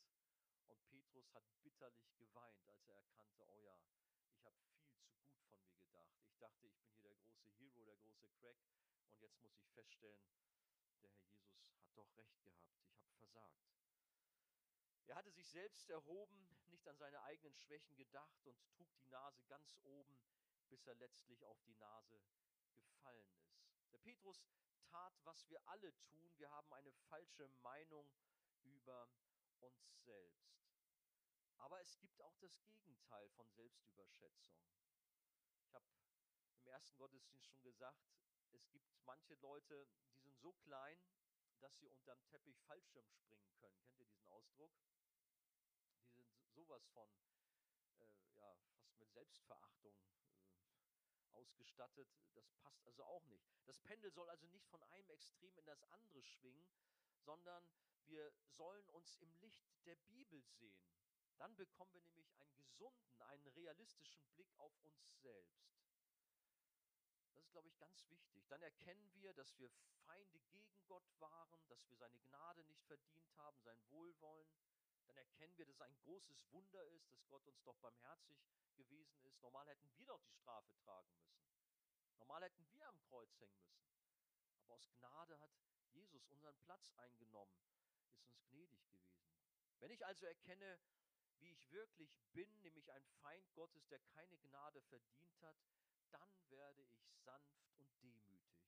und Petrus hat bitterlich geweint, als er erkannte, oh ja, ich habe viel zu gut von mir gedacht. Ich dachte, ich bin hier der große Hero, der große Crack und jetzt muss ich feststellen, der Herr Jesus hat doch recht gehabt. Ich habe versagt. Er hatte sich selbst erhoben, nicht an seine eigenen Schwächen gedacht und trug die Nase ganz oben, bis er letztlich auf die Nase gefallen ist. Der Petrus tat, was wir alle tun. Wir haben eine falsche Meinung über uns selbst. Aber es gibt auch das Gegenteil von Selbstüberschätzung. Ich habe im ersten Gottesdienst schon gesagt, es gibt manche Leute, die sind so klein, dass sie unterm Teppich Fallschirm springen können. Kennt ihr diesen Ausdruck? Die sind sowas von, äh, ja, fast mit Selbstverachtung ausgestattet. Das passt also auch nicht. Das Pendel soll also nicht von einem Extrem in das andere schwingen, sondern wir sollen uns im Licht der Bibel sehen. Dann bekommen wir nämlich einen gesunden, einen realistischen Blick auf uns selbst. Das ist, glaube ich, ganz wichtig. Dann erkennen wir, dass wir Feinde gegen Gott waren, dass wir seine Gnade nicht verdient haben, sein Wohlwollen. Dann erkennen wir, dass es ein großes Wunder ist, dass Gott uns doch barmherzig gewesen ist. Normal hätten wir doch die Strafe tragen müssen. Normal hätten wir am Kreuz hängen müssen. Aber aus Gnade hat Jesus unseren Platz eingenommen, ist uns gnädig gewesen. Wenn ich also erkenne, wie ich wirklich bin, nämlich ein Feind Gottes, der keine Gnade verdient hat, dann werde ich sanft und demütig.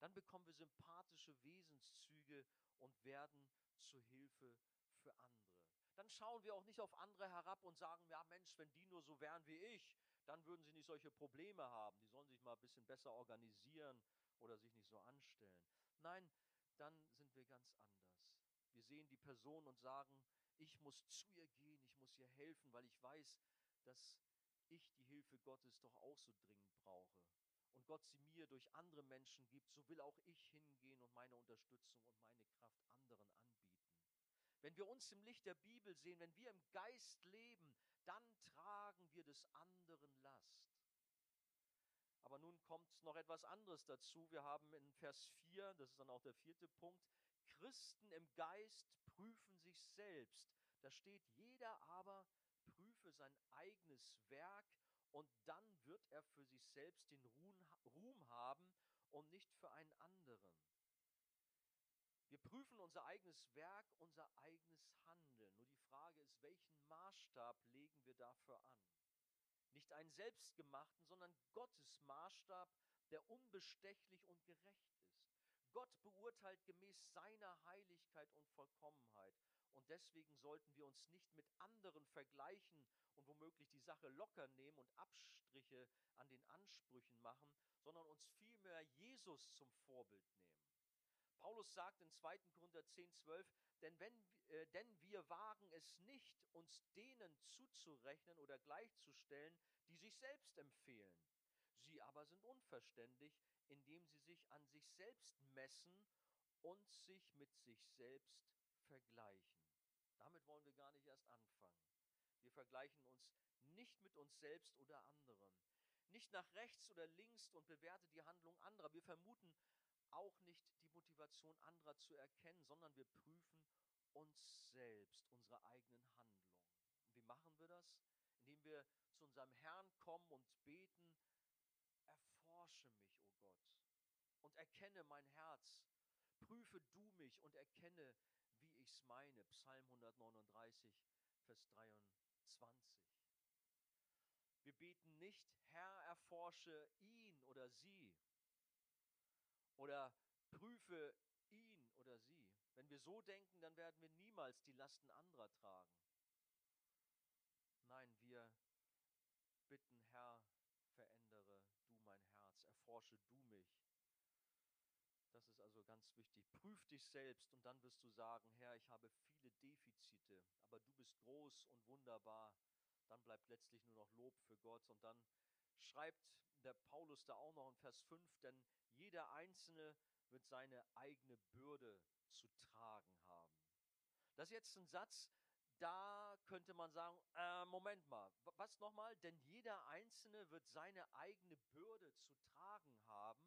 Dann bekommen wir sympathische Wesenszüge und werden zur Hilfe für andere dann schauen wir auch nicht auf andere herab und sagen, ja Mensch, wenn die nur so wären wie ich, dann würden sie nicht solche Probleme haben. Die sollen sich mal ein bisschen besser organisieren oder sich nicht so anstellen. Nein, dann sind wir ganz anders. Wir sehen die Person und sagen, ich muss zu ihr gehen, ich muss ihr helfen, weil ich weiß, dass ich die Hilfe Gottes doch auch so dringend brauche. Und Gott sie mir durch andere Menschen gibt, so will auch ich hingehen und meine Unterstützung und meine Kraft anderen anbieten. Wenn wir uns im Licht der Bibel sehen, wenn wir im Geist leben, dann tragen wir des anderen Last. Aber nun kommt noch etwas anderes dazu. Wir haben in Vers 4, das ist dann auch der vierte Punkt, Christen im Geist prüfen sich selbst. Da steht, jeder aber prüfe sein eigenes Werk und dann wird er für sich selbst den Ruhm haben und nicht für einen anderen. Wir prüfen unser eigenes Werk, unser eigenes Handeln. Nur die Frage ist, welchen Maßstab legen wir dafür an? Nicht einen selbstgemachten, sondern Gottes Maßstab, der unbestechlich und gerecht ist. Gott beurteilt gemäß seiner Heiligkeit und Vollkommenheit. Und deswegen sollten wir uns nicht mit anderen vergleichen und womöglich die Sache locker nehmen und Abstriche an den Ansprüchen machen, sondern uns vielmehr Jesus zum Vorbild nehmen. Paulus sagt in 2. Korinther 10, 12, denn, wenn, äh, denn wir wagen es nicht, uns denen zuzurechnen oder gleichzustellen, die sich selbst empfehlen. Sie aber sind unverständig, indem sie sich an sich selbst messen und sich mit sich selbst vergleichen. Damit wollen wir gar nicht erst anfangen. Wir vergleichen uns nicht mit uns selbst oder anderen, nicht nach rechts oder links und bewerten die Handlung anderer. Wir vermuten auch nicht die Motivation anderer zu erkennen, sondern wir prüfen uns selbst, unsere eigenen Handlungen. Und wie machen wir das? Indem wir zu unserem Herrn kommen und beten, erforsche mich, o oh Gott, und erkenne mein Herz. Prüfe du mich und erkenne, wie ich's meine. Psalm 139, Vers 23. Wir beten nicht, Herr, erforsche ihn oder sie, oder prüfe ihn oder sie. Wenn wir so denken, dann werden wir niemals die Lasten anderer tragen. Nein, wir bitten, Herr, verändere du mein Herz, erforsche du mich. Das ist also ganz wichtig. Prüf dich selbst und dann wirst du sagen, Herr, ich habe viele Defizite, aber du bist groß und wunderbar. Dann bleibt letztlich nur noch Lob für Gott und dann schreibt der Paulus da auch noch in Vers 5, denn jeder Einzelne wird seine eigene Bürde zu tragen haben. Das ist jetzt ein Satz, da könnte man sagen, äh, Moment mal, was nochmal? Denn jeder Einzelne wird seine eigene Bürde zu tragen haben.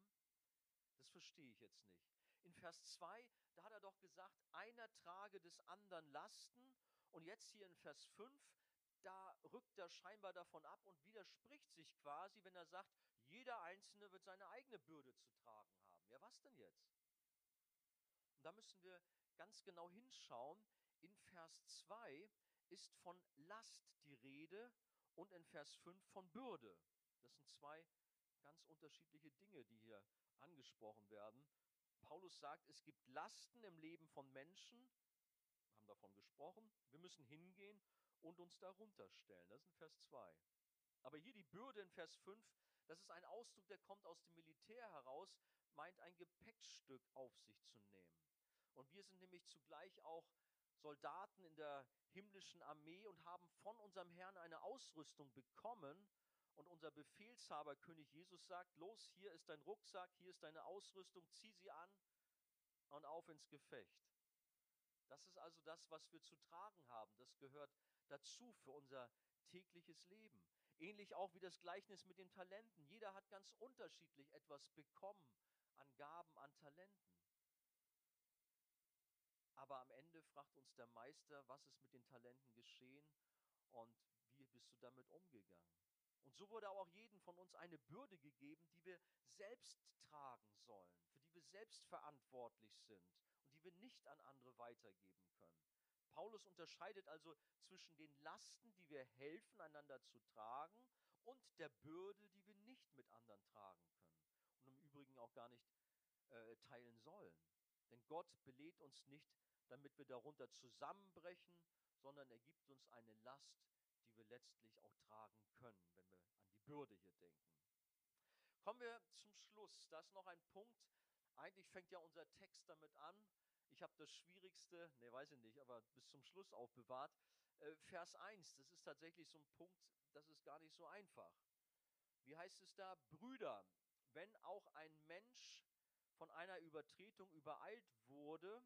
Das verstehe ich jetzt nicht. In Vers 2, da hat er doch gesagt, einer trage des anderen Lasten. Und jetzt hier in Vers 5, da rückt er scheinbar davon ab und widerspricht sich quasi, wenn er sagt, jeder Einzelne wird seine eigene Bürde zu tragen haben. Ja, was denn jetzt? Und da müssen wir ganz genau hinschauen. In Vers 2 ist von Last die Rede und in Vers 5 von Bürde. Das sind zwei ganz unterschiedliche Dinge, die hier angesprochen werden. Paulus sagt, es gibt Lasten im Leben von Menschen, wir haben davon gesprochen, wir müssen hingehen und uns darunter stellen. Das ist in Vers 2. Aber hier die Bürde in Vers 5, das ist ein Ausdruck, der kommt aus dem Militär heraus, meint ein Gepäckstück auf sich zu nehmen. Und wir sind nämlich zugleich auch Soldaten in der himmlischen Armee und haben von unserem Herrn eine Ausrüstung bekommen. Und unser Befehlshaber, König Jesus, sagt, los, hier ist dein Rucksack, hier ist deine Ausrüstung, zieh sie an und auf ins Gefecht. Das ist also das, was wir zu tragen haben. Das gehört dazu für unser tägliches Leben. Ähnlich auch wie das Gleichnis mit den Talenten. Jeder hat ganz unterschiedlich etwas bekommen an Gaben, an Talenten. Aber am Ende fragt uns der Meister, was ist mit den Talenten geschehen und wie bist du damit umgegangen? Und so wurde auch jedem von uns eine Bürde gegeben, die wir selbst tragen sollen, für die wir selbst verantwortlich sind und die wir nicht an andere weitergeben können. Paulus unterscheidet also zwischen den Lasten, die wir helfen, einander zu tragen, und der Bürde, die wir nicht mit anderen tragen können und im Übrigen auch gar nicht äh, teilen sollen. Denn Gott belädt uns nicht, damit wir darunter zusammenbrechen, sondern er gibt uns eine Last, die wir letztlich auch tragen können, wenn wir an die Bürde hier denken. Kommen wir zum Schluss. Da ist noch ein Punkt. Eigentlich fängt ja unser Text damit an. Ich habe das Schwierigste, ne, weiß ich nicht, aber bis zum Schluss aufbewahrt. Äh, Vers 1, das ist tatsächlich so ein Punkt, das ist gar nicht so einfach. Wie heißt es da? Brüder, wenn auch ein Mensch von einer Übertretung übereilt wurde,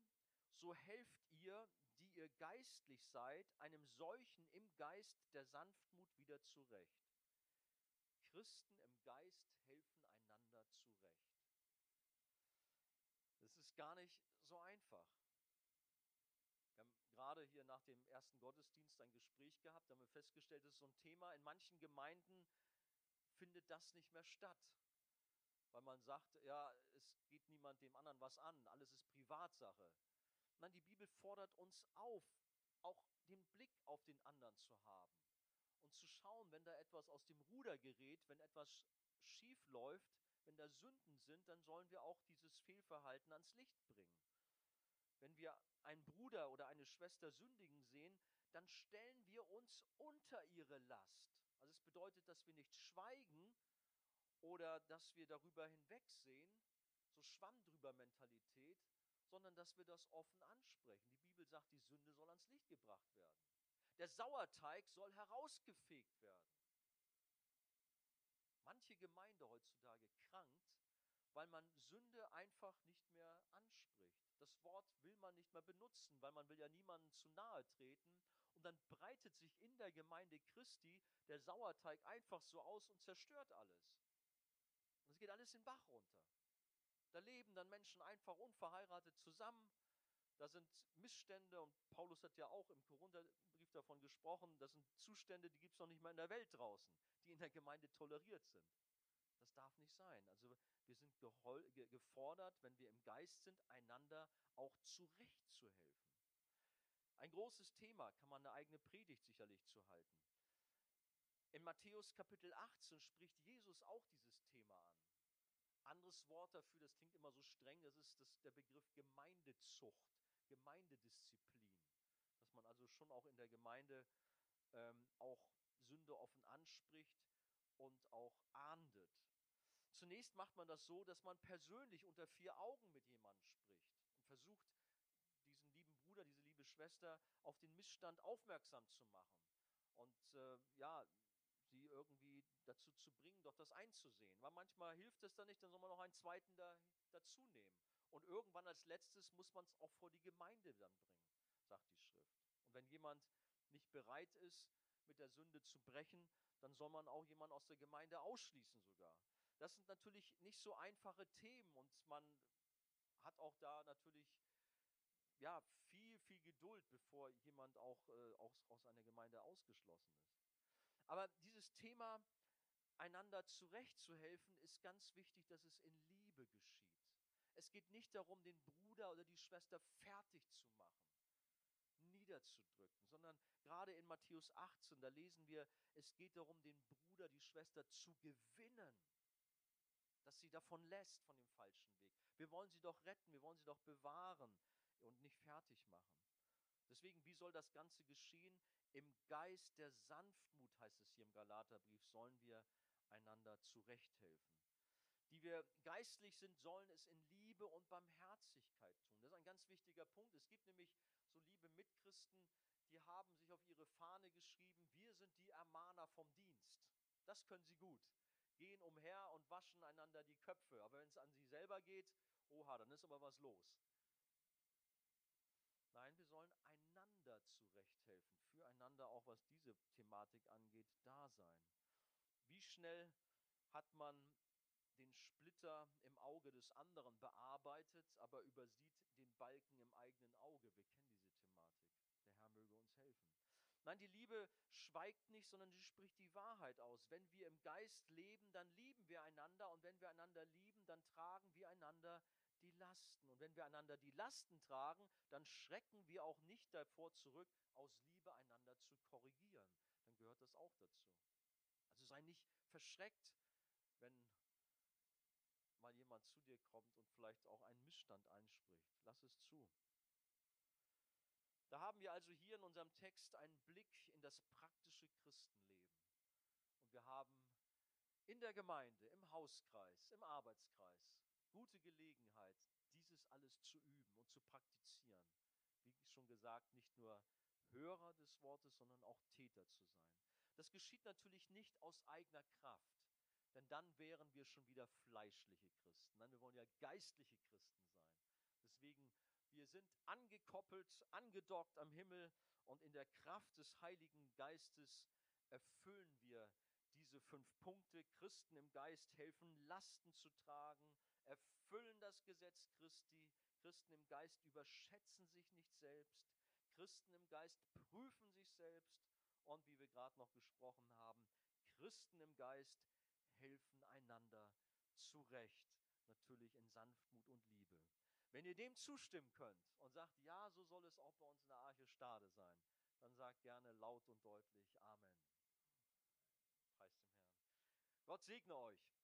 so helft ihr, die ihr geistlich seid, einem solchen im Geist der Sanftmut wieder zurecht. Christen im Geist helfen einander zurecht. Das ist gar nicht so einfach. Wir haben gerade hier nach dem ersten Gottesdienst ein Gespräch gehabt, da haben wir festgestellt, das ist so ein Thema. In manchen Gemeinden findet das nicht mehr statt, weil man sagt, ja, es geht niemand dem anderen was an, alles ist Privatsache. Nein, die Bibel fordert uns auf, auch den Blick auf den anderen zu haben und zu schauen, wenn da etwas aus dem Ruder gerät, wenn etwas schief läuft, wenn da Sünden sind, dann sollen wir auch dieses Fehlverhalten ans Licht bringen. Wenn wir einen Bruder oder eine Schwester sündigen sehen, dann stellen wir uns unter ihre Last. Also es bedeutet, dass wir nicht schweigen oder dass wir darüber hinwegsehen, so Schwamm drüber Mentalität, sondern dass wir das offen ansprechen. Die Bibel sagt, die Sünde soll ans Licht gebracht werden. Der Sauerteig soll herausgefegt werden. Manche Gemeinde heutzutage krankt, weil man Sünde einfach nicht mehr anspricht. Das Wort will man nicht mehr benutzen, weil man will ja niemandem zu nahe treten. Und dann breitet sich in der Gemeinde Christi der Sauerteig einfach so aus und zerstört alles. Und es geht alles in den Bach runter. Da leben dann Menschen einfach unverheiratet zusammen. Da sind Missstände und Paulus hat ja auch im Korintherbrief davon gesprochen, das sind Zustände, die gibt es noch nicht mal in der Welt draußen, die in der Gemeinde toleriert sind. Das darf nicht sein. Also wir sind gefordert, wenn wir im Geist sind, einander auch zurechtzuhelfen. Ein großes Thema, kann man eine eigene Predigt sicherlich zu halten. In Matthäus Kapitel 18 spricht Jesus auch dieses Thema an. Anderes Wort dafür, das klingt immer so streng, das ist das, der Begriff Gemeindezucht, Gemeindedisziplin. Dass man also schon auch in der Gemeinde ähm, auch Sünde offen anspricht und auch ahndet. Zunächst macht man das so, dass man persönlich unter vier Augen mit jemandem spricht und versucht, diesen lieben Bruder, diese liebe Schwester auf den Missstand aufmerksam zu machen. Und äh, ja, sie irgendwie dazu zu bringen, doch das einzusehen. Weil manchmal hilft es dann nicht, dann soll man noch einen zweiten da, dazu nehmen. Und irgendwann als letztes muss man es auch vor die Gemeinde dann bringen, sagt die Schrift. Und wenn jemand nicht bereit ist, mit der Sünde zu brechen, dann soll man auch jemanden aus der Gemeinde ausschließen sogar. Das sind natürlich nicht so einfache Themen und man hat auch da natürlich ja, Geduld, bevor jemand auch äh, aus, aus einer Gemeinde ausgeschlossen ist. Aber dieses Thema, einander zurechtzuhelfen, ist ganz wichtig, dass es in Liebe geschieht. Es geht nicht darum, den Bruder oder die Schwester fertig zu machen, niederzudrücken, sondern gerade in Matthäus 18, da lesen wir, es geht darum, den Bruder, die Schwester zu gewinnen, dass sie davon lässt, von dem falschen Weg. Wir wollen sie doch retten, wir wollen sie doch bewahren und nicht fertig machen. Deswegen, wie soll das Ganze geschehen? Im Geist der Sanftmut, heißt es hier im Galaterbrief, sollen wir einander zurechthelfen. Die wir geistlich sind, sollen es in Liebe und Barmherzigkeit tun. Das ist ein ganz wichtiger Punkt. Es gibt nämlich so liebe Mitchristen, die haben sich auf ihre Fahne geschrieben, wir sind die Ermahner vom Dienst. Das können sie gut. Gehen umher und waschen einander die Köpfe. Aber wenn es an sie selber geht, oha, dann ist aber was los. Nein, wir sollen einander zurechthelfen, füreinander auch was diese Thematik angeht, da sein. Wie schnell hat man den Splitter im Auge des anderen bearbeitet, aber übersieht den Balken im eigenen Auge. Wir kennen diese Thematik. Der Herr möge uns helfen. Nein, die Liebe schweigt nicht, sondern sie spricht die Wahrheit aus. Wenn wir im Geist leben, dann lieben wir einander und wenn wir einander lieben, dann tragen wir einander die Lasten. Und wenn wir einander die Lasten tragen, dann schrecken wir auch nicht davor zurück, aus Liebe einander zu korrigieren. Dann gehört das auch dazu. Also sei nicht verschreckt, wenn mal jemand zu dir kommt und vielleicht auch einen Missstand einspricht. Lass es zu. Da haben wir also hier in unserem Text einen Blick in das praktische Christenleben. Und wir haben in der Gemeinde, im Hauskreis, im Arbeitskreis gute Gelegenheit, dieses alles zu üben und zu praktizieren. Wie schon gesagt, nicht nur Hörer des Wortes, sondern auch Täter zu sein. Das geschieht natürlich nicht aus eigener Kraft, denn dann wären wir schon wieder fleischliche Christen. Nein, wir wollen ja geistliche Christen sein. Deswegen, wir sind angekoppelt, angedockt am Himmel und in der Kraft des Heiligen Geistes erfüllen wir diese fünf Punkte. Christen im Geist helfen, Lasten zu tragen, erfüllen das Gesetz Christi. Christen im Geist überschätzen sich nicht selbst. Christen im Geist prüfen sich selbst. Und wie wir gerade noch gesprochen haben, Christen im Geist helfen einander zurecht, natürlich in Sanftmut und Liebe. Wenn ihr dem zustimmen könnt und sagt, ja, so soll es auch bei uns in der Arche Stade sein, dann sagt gerne laut und deutlich Amen. Preis dem Herrn. Gott segne euch.